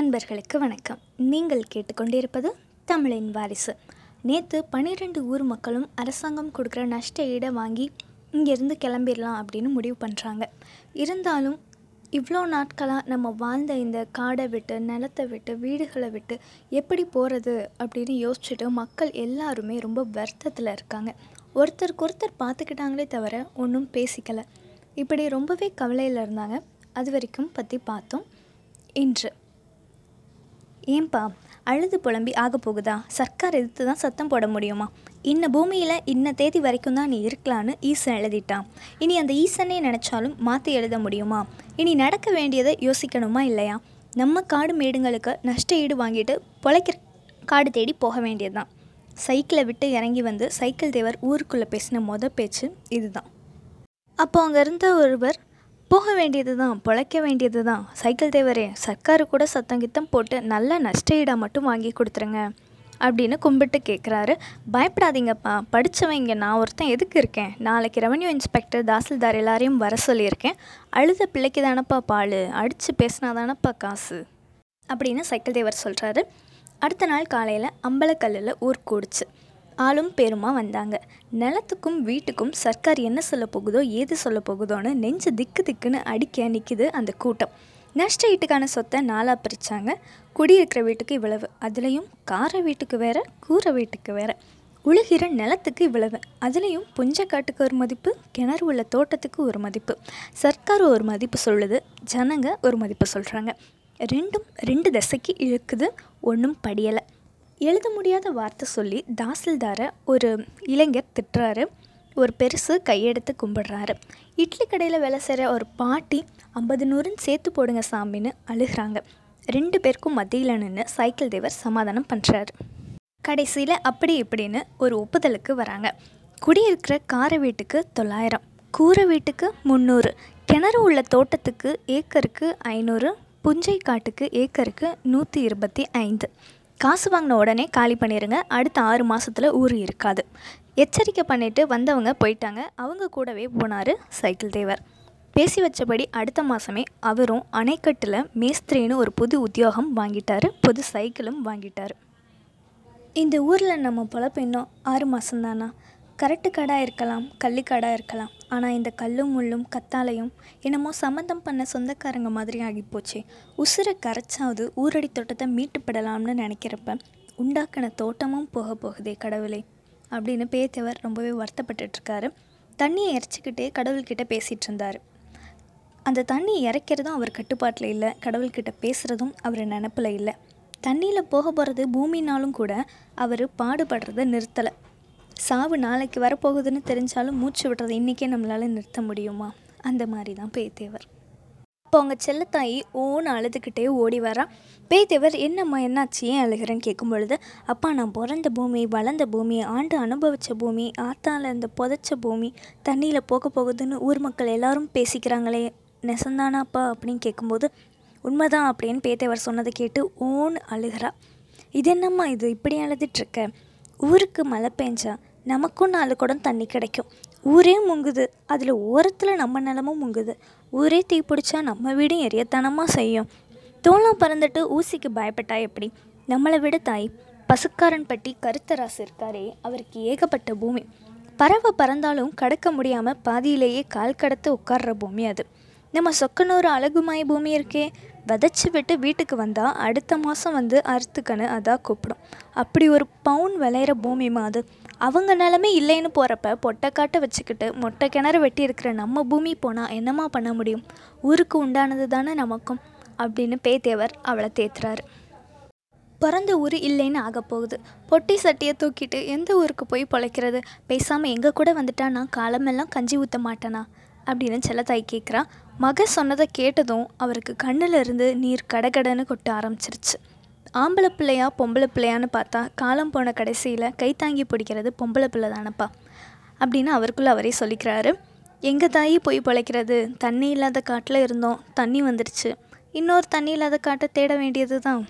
நண்பர்களுக்கு வணக்கம். நீங்கள் கேட்டுக்கொண்டிருப்பது தமிழின் வாரிசு. நேற்று பன்னிரெண்டு ஊர் மக்களும் அரசாங்கம் கொடுக்குற நஷ்ட ஈடை வாங்கி இங்கேருந்து கிளம்பிடலாம் அப்படின்னு முடிவு பண்ணுறாங்க இருந்தாலும் இவ்வளோ நாட்களாக நம்ம வாழ்ந்த இந்த காடை விட்டு நிலத்தை விட்டு வீடுகளை விட்டு எப்படி போகிறது அப்படின்னு யோசிச்சுட்டு மக்கள் எல்லாருமே ரொம்ப வருத்தத்தில் இருக்காங்க. ஒருத்தருக்கு ஒருத்தர் பார்த்துக்கிட்டாங்களே தவிர ஒன்றும் பேசிக்கலை. இப்படி ரொம்பவே கவலையில் இருந்தாங்க. அது வரைக்கும் பற்றி பார்த்தோம். இன்று. ஏன்பா அழுது புலம்பி ஆக போகுதா? சர்க்கார் எதிர்த்து தான் சத்தம் போட முடியுமா? இன்ன பூமியில் இன்ன தேதி வரைக்கும் தான் நீ இருக்கலான்னு ஈசன் எழுதிட்டான். இனி அந்த ஈசனே நினச்சாலும் மாற்றி எழுத முடியுமா? இனி நடக்க வேண்டியதை யோசிக்கணுமா இல்லையா? நம்ம காடு மேடுங்களுக்கு நஷ்ட ஈடு வாங்கிட்டு பொழைக்கிற காடு தேடி போக வேண்டியது தான் சைக்கிளை விட்டு இறங்கி வந்து சைக்கிள் தேவர் ஊருக்குள்ளே பேசின மொதல் பேச்சு இதுதான். அப்போ அங்கே இருந்த ஒருவர் போக வேண்டியது தான் பிழைக்க வேண்டியது தான். சைக்கிள் தேவரே சர்க்காரு கூட சத்தம் கித்தம் போட்டு நல்ல நஷ்ட ஈடாக மட்டும் வாங்கி கொடுத்துருங்க அப்படின்னு கும்பிட்டு கேட்குறாரு பயப்படாதீங்கப்பா படித்தவங்க நான் ஒருத்தன் எதுக்கு இருக்கேன்? நாளைக்கு ரெவன்யூ இன்ஸ்பெக்டர் தாசில்தார் எல்லாரையும் வர சொல்லியிருக்கேன். அழுத பிள்ளைக்கு தானப்பா பால் அடித்து பேசினா தானப்பா காசு அப்படின்னு சைக்கிள் தேவர் சொல்கிறாரு அடுத்த நாள் காலையில் அம்பலக்கல்லில் ஊர் கூடுச்சு. ஆளும் பேருமா வந்தாங்க. நிலத்துக்கும் வீட்டுக்கும் சர்க்கார் என்ன சொல்ல போகுதோ ஏது சொல்ல போகுதோன்னு நெஞ்சு திக்கு திக்குன்னு அடிக்க நிற்கிது அந்த கூட்டம். நஷ்ட வீட்டுக்கான சொத்தை நாளாக பிரித்தாங்க குடியிருக்கிற வீட்டுக்கு இவ்வளவு. அதுலேயும் கார வீட்டுக்கு வேற கூரை வீட்டுக்கு வேற. உழுகிற நிலத்துக்கு இவ்வளவு. அதுலேயும் புஞ்சக்காட்டுக்கு ஒரு மதிப்பு கிணறு உள்ள தோட்டத்துக்கு ஒரு மதிப்பு. சர்க்கார் ஒரு மதிப்பு சொல்லுது ஜனங்க ஒரு மதிப்பு சொல்கிறாங்க ரெண்டும் ரெண்டு தசைக்கு இழுக்குது ஒன்றும் படியலை. எழுத முடியாத வார்த்தை சொல்லி தாசில்தாரை ஒரு இளைஞர் திட்டுறாரு. ஒரு பெருசு கையெடுத்து கும்பிடுறாரு. இட்லி கடையில் வேலை செய்கிற ஒரு பாட்டி ஐம்பது நூறுன்னு சேர்த்து போடுங்க சாமின்னு அழுகிறாங்க. ரெண்டு பேருக்கும் மத்தியில் நின்று சைக்கிள் தேவர் சமாதானம் பண்ணுறாரு கடைசியில் அப்படி இப்படின்னு ஒரு ஒப்புதலுக்கு வராங்க. குடியிருக்கிற கார வீட்டுக்கு தொள்ளாயிரம். கூரை வீட்டுக்கு முந்நூறு கிணறு உள்ள தோட்டத்துக்கு ஏக்கருக்கு ஐநூறு. புஞ்சை காட்டுக்கு ஏக்கருக்கு நூற்றி இருபத்தி ஐந்து. காசு வாங்கின உடனே காலி பண்ணிடுங்க அடுத்த ஆறு மாதத்தில் ஊர் இருக்காது. எச்சரிக்கை பண்ணிவிட்டு வந்தவங்க போயிட்டாங்க. அவங்க கூடவே போனார் சைக்கிள் தேவர் பேசி வச்சபடி அடுத்த மாதமே அவரும் அணைக்கட்டில் மேஸ்திரின்னு ஒரு புது உத்தியோகம் வாங்கிட்டார். புது சைக்கிளும் வாங்கிட்டார். இந்த ஊரில் நம்ம பொழப்பு இன்னும் ஆறு மாதம்தானா கரட்டு காடாக இருக்கலாம் கள்ளிக்காடாக இருக்கலாம். ஆனால் இந்த கல்லும் முள்ளும் கத்தாலையும் என்னமோ சம்மந்தம் பண்ண சொந்தக்காரங்க மாதிரி ஆகிப்போச்சு. உசுரை கரைச்சாவது ஊரடி தோட்டத்தை மீட்டுப்படலாம்னு நினைக்கிறப்ப உண்டாக்கின தோட்டமும் போக போகுதே கடவுளே அப்படின்னு பேத்தவர் ரொம்பவே வருத்தப்பட்டுட்ருக்காரு. தண்ணியை இறைச்சிக்கிட்டே கடவுள்கிட்ட பேசிகிட்டு இருந்தார் அந்த தண்ணி இறைக்கிறதும் அவர் கட்டுப்பாட்டில் இல்லை கடவுள்கிட்ட பேசுகிறதும் அவர் நினப்பில் இல்லை. தண்ணியில் போக போகிறது பூமினாலும் கூட அவர் பாடுபடுறத நிறுத்தலை. சாவு நாளைக்கு வரப்போகுதுன்னு தெரிஞ்சாலும் மூச்சு விடுறதை இன்றைக்கே நம்மளால் நிறுத்த முடியுமா? அந்த மாதிரி தான் பேய்தேவர் இப்போ அவங்க செல்லத்தாயி ஓன்னு அழுதுகிட்டே ஓடி வரா. பேய்தேவர் என்னம்மா என்னாச்சு? ஏன் அழுகிறேன்னு கேட்கும் பொழுது அப்பா நான் பிறந்த பூமி வளர்ந்த பூமி ஆண்டு அனுபவித்த பூமி ஆத்தால இந்த புதைச்ச பூமி தண்ணியில் போக போகுதுன்னு ஊர் மக்கள் எல்லாரும் பேசிக்கிறாங்களே நெசந்தானாப்பா? அப்படின்னு கேட்கும்போது உண்மைதான் அப்படின்னு பேத்தேவர் சொன்னதை கேட்டு ஓன்னு அழுகிறா. இது என்னம்மா இது? இப்படி அழுதுட்டுருக்க ஊருக்கு மழை பெஞ்சா நமக்கும் நாலு குடம் தண்ணி கிடைக்கும். ஊரே முங்குது. அதில் ஓரத்தில் நம்ம நிலமும் முங்குது. ஊரே தீ பிடிச்சா நம்ம வீடும் எரியத்தனமாக செய்யும். தோளம் பறந்துட்டு ஊசிக்கு பயப்பட்டா எப்படி? நம்மளை விட தாய் பசுக்காரன் பட்டி கருத்தராசு இருக்காரே அவருக்கு ஏகப்பட்ட பூமி. பறவை பறந்தாலும் கடக்க முடியாமல் பாதியிலேயே கால் கடத்து உட்கார்ற பூமி அது. நம்ம சொக்கனூர் அழகுமாய் பூமி இருக்கே. விதைச்சி விட்டு வீட்டுக்கு வந்தால் அடுத்த மாதம் வந்து அறுத்துக்கணு அதான் கூப்பிடும். அப்படி ஒரு பவுன் விளையிற பூமிமா அது. அவங்க நிலமே இல்லைன்னு போகிறப்ப பொட்டைக்காட்டை வச்சுக்கிட்டு மொட்டை கிணறு வெட்டி இருக்கிற நம்ம பூமி போனால் என்னம்மா பண்ண முடியும்? ஊருக்கு உண்டானது தானே நமக்கும்? அப்படின்னு பேத்தேவர் அவளை தேத்துறாரு. பிறந்த ஊர் இல்லைன்னு ஆக போகுது. பொட்டி சட்டியை தூக்கிட்டு எந்த ஊருக்கு போய் பொழைக்கிறது? பேசாமல் எங்கள் கூட வந்துட்டான்னா காலமெல்லாம் கஞ்சி ஊற்ற மாட்டேனா? அப்படின்னு செல்லத்தாய் கேட்குறா மக சொன்னதை கேட்டதும் அவருக்கு கண்ணில் இருந்து நீர் கடகடன்னு கொட்ட ஆரம்பிச்சிருச்சு. ஆம்பளை பிள்ளையா பொம்பளை பிள்ளையான்னு பார்த்தா காலம் போன கடைசியில் கைத்தாங்கி பிடிக்கிறது பொம்பளை பிள்ளை தானப்பா? அப்படின்னு அவருக்குள்ளே அவரே சொல்லிக்கிறாரு. எங்கள் தாயி போய் பிழைக்கிறது? தண்ணி இல்லாத காட்டில் இருந்தோம். தண்ணி வந்துருச்சு. இன்னொரு தண்ணி இல்லாத காட்டை தேட வேண்டியது தான்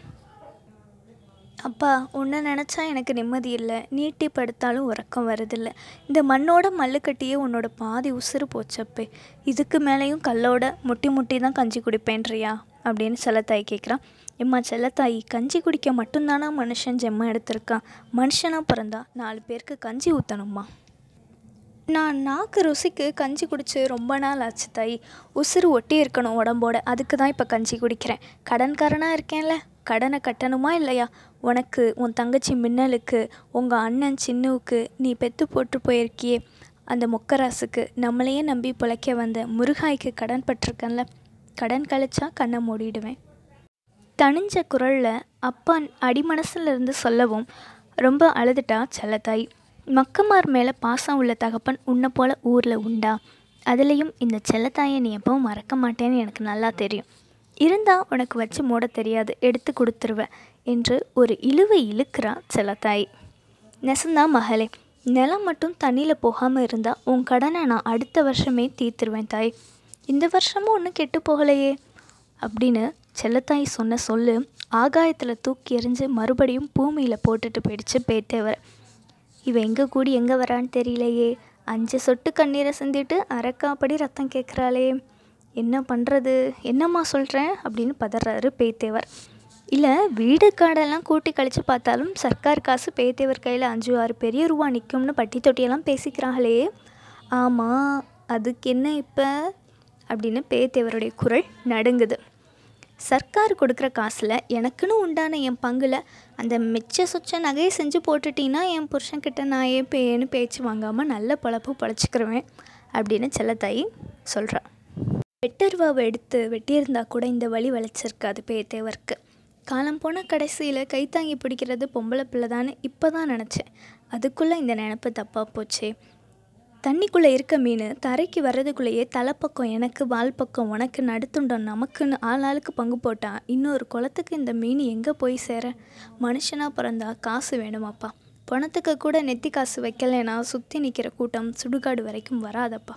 அப்பா உன்னை நினச்சா எனக்கு நிம்மதி இல்லை. நீட்டி படுத்தாலும் உறக்கம் வரதில்லை. இந்த மண்ணோட மல்லுக்கட்டியே உன்னோட பாதி உசுறு போச்சப்பே. இதுக்கு மேலேயும் கல்லோட முட்டி முட்டி தான் கஞ்சி குடிப்பேன்றியா? அப்படின்னு செல்லத்தாய் கேட்குறான் எம்மா செல்லத்தாயி கஞ்சி குடிக்க மட்டும்தானா மனுஷன் ஜெம்மா எடுத்திருக்கான் மனுஷனாக பிறந்தா நாலு பேருக்கு கஞ்சி ஊற்றணுமா நான் நாக்கு ருசிக்கு கஞ்சி குடித்து ரொம்ப நாள் ஆச்சு தாயி. உசுறு ஒட்டி இருக்கணும் உடம்போட. அதுக்கு தான் இப்போ கஞ்சி குடிக்கிறேன். கடன்காரனாக இருக்கேன்ல? கடனை கட்டணுமா இல்லையா? உனக்கு உன் தங்கச்சி மின்னலுக்கு உங்கள் அண்ணன் சின்னுவுக்கு நீ பெத்து போட்டு போயிருக்கியே. அந்த மொக்கராசுக்கு நம்மளையே நம்பி பிழைக்க வந்த முருகாய்க்கு கடன் பட்டிருக்கேன்ல. கடன் கழிச்சா கண்ணை மூடிடுவேன். தணிஞ்ச குரலில் அப்பா அடிமனசுலேருந்து சொல்லவும் ரொம்ப அழுதுட்டா செல்லத்தாய். மக்கமார் மேலே பாசம் உள்ள தகப்பன் உன்னை போல் ஊரில் உண்டா? அதுலேயும் இந்த செல்லத்தாயை நீ எப்பவும் மறக்க மாட்டேன்னு எனக்கு நல்லா தெரியும். இருந்தால் உனக்கு வச்சு மூட தெரியாது எடுத்து கொடுத்துருவேன் என்று ஒரு இழுவை இழுக்கிறா செல்லத்தாய். நெசந்தா மகளே நிலம் மட்டும் தண்ணியில் போகாமல் இருந்தால் உன் கடனை நான் அடுத்த வருஷமே தீர்த்துருவேன் தாய். இந்த வருஷமும் ஒன்றும் கெட்டு போகலையே அப்படின்னு செல்லத்தாய் சொன்ன சொல்லு ஆகாயத்தில் தூக்கி எறிஞ்சு மறுபடியும் பூமியில் போட்டுட்டு போயிடுச்சு பேத்தேவர். இவன் எங்கே கூடி எங்கே வரான்னு தெரியலையே. அஞ்சு சொட்டு கண்ணீரை சிந்திட்டு அரைக்காப்படி ரத்தம் கேட்குறாளே என்ன பண்ணுறது என்னம்மா சொல்கிறேன் அப்படின்னு பதறாரு பேத்தேவர். இல்லை வீடு காடெல்லாம் கூட்டி கழித்து பார்த்தாலும் சர்க்கார் காசு பேத்தேவர் கையில் அஞ்சு ஆறு பெரிய ரூபா நிற்கும்னு பட்டி தொட்டியெல்லாம் பேசிக்கிறாங்களே. ஆமாம் அதுக்கு என்ன இப்போ? அப்படின்னு பேத்தேவருடைய குரல் நடுங்குது. சர்க்கார் கொடுக்குற காசில் எனக்குன்னு உண்டான என் பங்கில் அந்த மிச்ச சொச்ச நகையை செஞ்சு போட்டுட்டீங்கன்னா என் புருஷன்கிட்ட நான் ஏன் பேன்னு பேச்சு வாங்காமல் நல்ல பழப்பு பழச்சிக்கிருவேன் அப்படின்னு செல்லத்தாயி சொல்கிறான் வெட்டர்வாவை எடுத்து வெட்டியிருந்தா கூட இந்த வழி வளைச்சிருக்காது பேத்தேவருக்கு. காலம் போன கடைசியில் கைத்தாங்கி பிடிக்கிறது பொம்பளை பிள்ளை தானே இப்போ தான் நினச்சேன். அதுக்குள்ளே இந்த நினப்பு தப்பாக போச்சே. தண்ணிக்குள்ளே இருக்க மீன் தரைக்கு வர்றதுக்குள்ளேயே தலைப்பக்கம் எனக்கு வால் பக்கம் உனக்கு நடுத்துண்டோம் நமக்குன்னு ஆள் ஆளுக்கு பங்கு போட்டான் இன்னொரு குளத்துக்கு இந்த மீன் எங்கே போய் சேர? மனுஷனாக பிறந்தா காசு வேணுமாப்பா. பணத்துக்கு கூட நெத்தி காசு வைக்கலைன்னா சுற்றி நிற்கிற கூட்டம் சுடுகாடு வரைக்கும் வராதப்பா.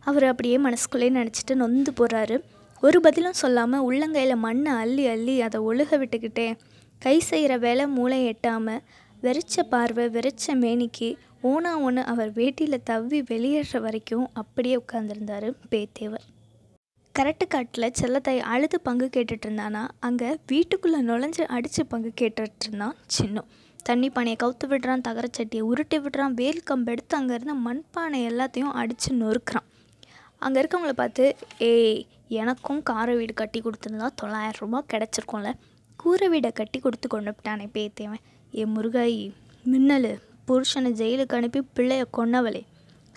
அவர் அப்படியே மனசுக்குள்ளே நினச்சிட்டு நொந்து போகிறாரு ஒரு பதிலும் சொல்லாமல் உள்ளங்கையில் மண்ணை அள்ளி அள்ளி அதை ஒழுக விட்டுக்கிட்டே கை செய்கிற வேலை மூளை எட்டாமல் வெறிச்ச பார்வை வெறிச்ச மேனிக்கு ஓனா ஒன்று அவர் வேட்டியில் தவ்வி வெளியேற வரைக்கும் அப்படியே உட்கார்ந்துருந்தார் பேத்தேவர். கரட்டு காட்டில் செல்லத்தாய் அழுது பங்கு கேட்டுட்டு இருந்தானா அங்கே வீட்டுக்குள்ளே நுழைஞ்சு அடித்து பங்கு கேட்டுட்டு இருந்தான் சின்னம் தண்ணி பானையை கவுத்து விடுறான் தகரச்சட்டியை உருட்டி விடுறான் வேல் கம்பு எடுத்து அங்கேருந்து மண்பானை எல்லாத்தையும் அடித்து நொறுக்கிறான். அங்கே இருக்கவங்கள பார்த்து ஏய் எனக்கும் கார வீடு கட்டி கொடுத்துருந்தா தொள்ளாயிரம் ரூபாய் கிடச்சிருக்கோம்ல. கூரை வீடை கட்டி கொடுத்து கொண்டு விட்டானே பேத்தேவன். ஏ முருகாயி மின்னல் புருஷனை ஜெயிலுக்கு அனுப்பி பிள்ளைய கொன்னவளே.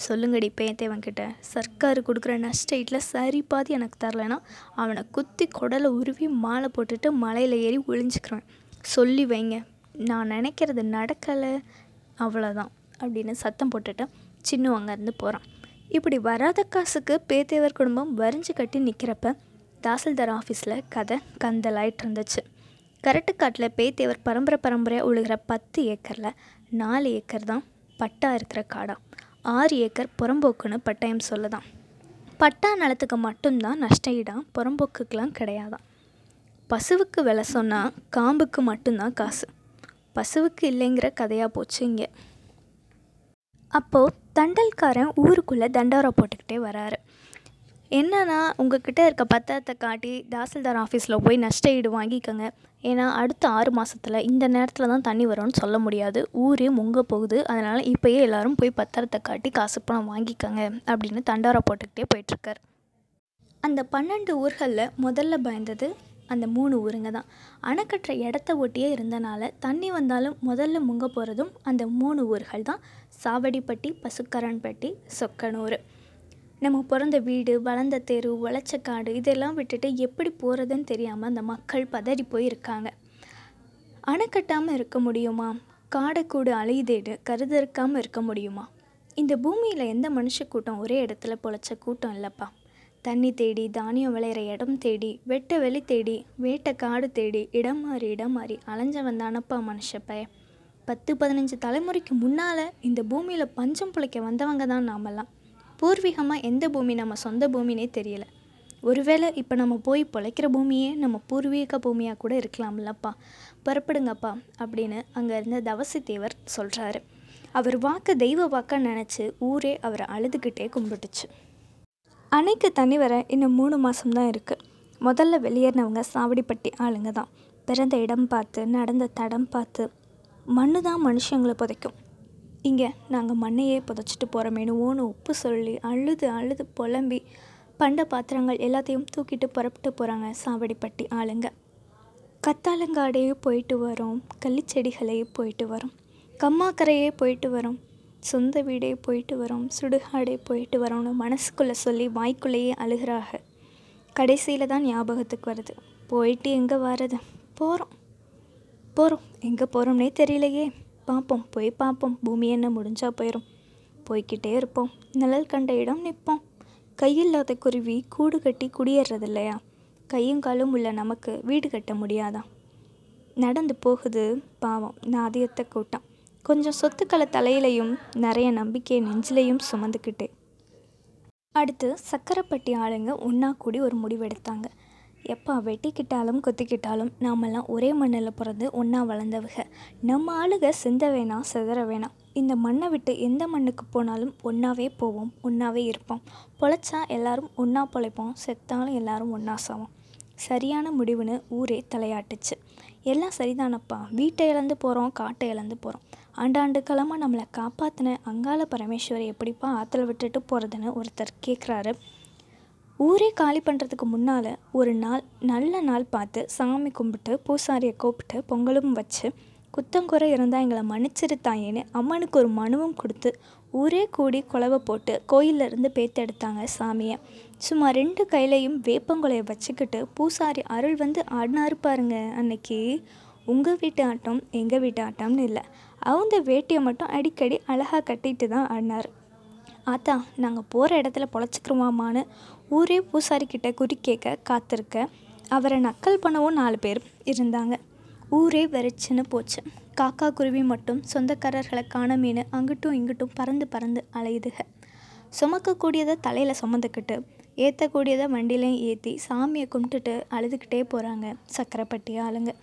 சொல்லுங்கடி பேத்தேவன் கிட்ட. சர்க்கார் கொடுக்குற நஷ்டீட்டில் சரி பாதி எனக்கு தரலைன்னா அவனை குத்தி குடலை உருவி மாலை போட்டுட்டு மலையில் ஏறி ஒளிஞ்சுக்கிறேன் சொல்லி வைங்க. நான் நினைக்கிறது நடக்கலை. அவ்வளோதான் அப்படின்னு சத்தம் போட்டுட்டு சின்ன அங்கேருந்து போகிறான் இப்படி வராத காசுக்கு பேத்தேவர் குடும்பம் வரிஞ்சு கட்டி நிற்கிறப்ப தாசில்தார் ஆஃபீஸில் கதை கந்தலாயிட்டு இருந்துச்சு. கரட்டுக்காட்டில் பேத்தேவர் பரம்பரை பரம்பரையாக உழுகிற பத்து ஏக்கரில் நாலு ஏக்கர் தான் பட்டா இருக்கிற காடாக ஆறு ஏக்கர் புறம்போக்குன்னு பட்டயம் சொல்லுதான். பட்டா நிலத்துக்கு மட்டும்தான் நஷ்ட ஈடாம் புறம்போக்குக்கெலாம் கிடையாதான் பசுவுக்கு விலை சொன்னால் காம்புக்கு மட்டும்தான் காசு. பசுவுக்கு இல்லைங்கிற கதையாக போச்சு இங்கே. அப்போது தண்டல்காரன் ஊருக்குள்ளே தண்டோரை போட்டுக்கிட்டே வராரு. என்னன்னா உங்ககிட்ட இருக்க பத்திரத்தை காட்டி தாசில்தார் ஆஃபீஸில் போய் நஷ்ட ஈடு வாங்கிக்கோங்க. ஏன்னா அடுத்த ஆறு மாதத்தில் இந்த நேரத்தில் தான் தண்ணி வரும்னு சொல்ல முடியாது. ஊரே முங்க போகுது. அதனால் இப்போயே எல்லாரும் போய் பத்திரத்தை காட்டி காசு பணம் வாங்கிக்கோங்க அப்படின்னு தண்டாரா போட்டுக்கிட்டே போயிட்டுருக்கார். அந்த பன்னெண்டு ஊர்களில் முதல்ல பயந்தது அந்த மூணு ஊருங்க தான். அணைக்கட்டுற இடத்த ஒட்டியே இருந்தனால தண்ணி வந்தாலும் முதல்ல முங்க போகிறதும் அந்த மூணு ஊர்கள் தான். சாவடிப்பட்டி பசுக்கரன்பட்டி சொக்கனூர். நம்ம பிறந்த வீடு வளர்ந்த தெரு வளச்சக்காடு இதெல்லாம் விட்டுட்டு எப்படி போகிறதுன்னு தெரியாமல் அந்த மக்கள் பதறி போயிருக்காங்க. அணைக்கட்டாமல் அணை கட்டாமல் இருக்க முடியுமா? காடைக்கூடு அலையுதேடு கருதறுக்காமல் இருக்க முடியுமா? இந்த பூமியில் எந்த மனுஷ கூட்டம் ஒரே இடத்துல பொழைச்ச கூட்டம் இல்லைப்பா. தண்ணி தேடி தானியம் விளையிற இடம் தேடி வெட்ட வெளி தேடி வேட்டை காடு தேடி இடம் மாறி இடம் மாறி அலைஞ்சவன் தானப்பா மனுஷ பய பத்து பதினஞ்சு தலைமுறைக்கு முன்னால் இந்த பூமியில் பஞ்சம் பிழைக்க வந்தவங்க தான் நாமெல்லாம். பூர்வீகமாக எந்த பூமி நம்ம சொந்த பூமினே தெரியல. ஒருவேளை இப்போ நம்ம போய் பிழைக்கிற பூமியே நம்ம பூர்வீக பூமியாக கூட இருக்கலாம்லப்பா. புறப்படுங்கப்பா அப்படின்னு அங்கே இருந்த தவசி தேவர் சொல்கிறாரு அவர் வாக்க தெய்வ வாக்க நினச்சி ஊரே அவரை அழுதுகிட்டே கும்பிட்டுச்சு. அணைக்கு தண்ணி வர இன்னும் மூணு மாதம்தான் இருக்குது முதல்ல வெளியேறினவங்க சாவடிப்பட்டி ஆளுங்க தான். பிறந்த இடம் பார்த்து நடந்த தடம் பார்த்து மண்ணு தான் மனுஷங்களை புதைக்கும். இங்கே நாங்கள் மண்ணையே புதைச்சிட்டு போகிறோமேனுவோன்னு உப்பு சொல்லி அழுது அழுது புலம்பி பண்ட பாத்திரங்கள் எல்லாத்தையும் தூக்கிட்டு புறப்பட்டு போகிறாங்க சாவடிப்பட்டி ஆளுங்க. கத்தாலங்காடையே போயிட்டு வரோம் கள்ளிச்செடிகளையே போயிட்டு வரோம் கம்மாக்கரையே போயிட்டு வரோம் சொந்த வீடே போயிட்டு வரோம் சுடுகாடே போயிட்டு வரோம்னு மனசுக்குள்ளே சொல்லி வாய்க்குள்ளேயே அழுகிறாக. கடைசியில் தான் ஞாபகத்துக்கு வருது போயிட்டு எங்கே வர்றது? போகிறோம் போகிறோம் எங்கே போகிறோம்னே தெரியலையே. பார்ப்போம் போய் பார்ப்போம் பூமி என்ன முடிஞ்சா போயிடும் போய்கிட்டே இருப்போம். நிழல் கண்ட இடம் நிற்போம். கையில்லாத குருவி கூடு கட்டி குடியேறது இல்லையா கையும் காலும் உள்ள நமக்கு வீடு கட்ட முடியாதா? நடந்து போகுது பாவம். நாதியத்த கூட்டம். கொஞ்சம் சொத்துக்களை தலையிலையும் நிறைய நம்பிக்கையை நெஞ்சிலையும் சுமந்துக்கிட்டே. அடுத்து சக்கரைப்பட்டி ஆளுங்க ஒன்றா கூடி ஒரு முடிவெடுத்தாங்க. எப்பா வெட்டிக்கிட்டாலும் கொத்திக்கிட்டாலும் நாமெல்லாம் ஒரே மண்ணில் பிறந்து ஒன்றா வளர்ந்தவங்க நம்ம ஆளுக சிந்த வேணாம் சிதற வேணாம் இந்த மண்ணை விட்டு எந்த மண்ணுக்கு போனாலும் ஒன்றாவே போவோம் ஒன்றாவே இருப்போம். பொழைச்சா எல்லாரும் ஒன்றா பொழைப்போம் செத்தாலும் எல்லாரும் ஒன்றா சாவோம். சரியான முடிவுன்னு ஊரே தலையாட்டுச்சு. எல்லாம் சரிதானப்பா. வீட்டை இழந்து போகிறோம் காட்டை இழந்து போகிறோம் ஆண்டாண்டு காலமாக நம்மளை காப்பாற்றின அங்காள பரமேஸ்வரி எப்படிப்பா ஆற்றுல விட்டுட்டு போகிறதுன்னு ஒருத்தர் கேட்குறாரு ஊரே காலி பண்ணுறதுக்கு முன்னால் ஒரு நாள் நல்ல நாள் பார்த்து சாமி கும்பிட்டு பூசாரியை கூப்பிட்டு பொங்கலும் வச்சு குத்தங்குறை இருந்தால் எங்களை மன்னிச்சிருத்தாயேன்னு அம்மனுக்கு ஒரு மனுவும் கொடுத்து ஊரே கூடி குலவை போட்டு கோயிலிருந்து பேத்தெடுத்தாங்க சாமியை. சும்மா ரெண்டு கையிலையும் வேப்பங்குலையை வச்சுக்கிட்டு பூசாரி அருள் வந்து ஆடினாரு பாருங்க அன்னைக்கு. உங்கள் வீட்டு ஆட்டம் எங்கள் வீட்டு ஆட்டம்னு இல்லை. அவங்க வேட்டியை மட்டும் அடிக்கடி அழகாக கட்டிட்டு தான் ஆடினார். ஆத்தா நாங்கள் போகிற இடத்துல பொழைச்சிக்கிறோமாமான்னு ஊரே பூசாரிக்கிட்ட குறி கேட்க காத்திருக்க அவரை நக்கல் பண்ணவும் நாலு பேர் இருந்தாங்க. ஊரே வெறிச்சுன்னு போச்சு. காக்கா குருவி மட்டும் சொந்தக்காரர்களை காணமேனு அங்கிட்டும் இங்கிட்டும் பறந்து பறந்து அலையுதுக. சுமக்கக்கூடியதை தலையில் சுமந்துக்கிட்டு ஏற்றக்கூடியதை வண்டிலையும் ஏற்றி சாமியை கும்பிட்டுட்டு அழுதுகிட்டே போகிறாங்க சக்கரைப்பட்டி ஆளுங்க.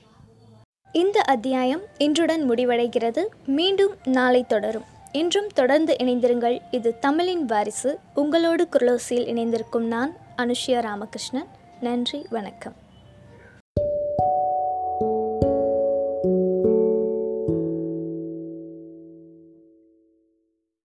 இந்த அத்தியாயம் இன்றுடன் முடிவடைகிறது. மீண்டும் நாளை தொடரும். இன்றும் தொடர்ந்து இணைந்திருங்கள். இது தமிழின் வாரிசு. உங்களோடு குரலோசியில் இணைந்திருக்கும் நான் அனுஷ்யா ராமகிருஷ்ணன். நன்றி வணக்கம்.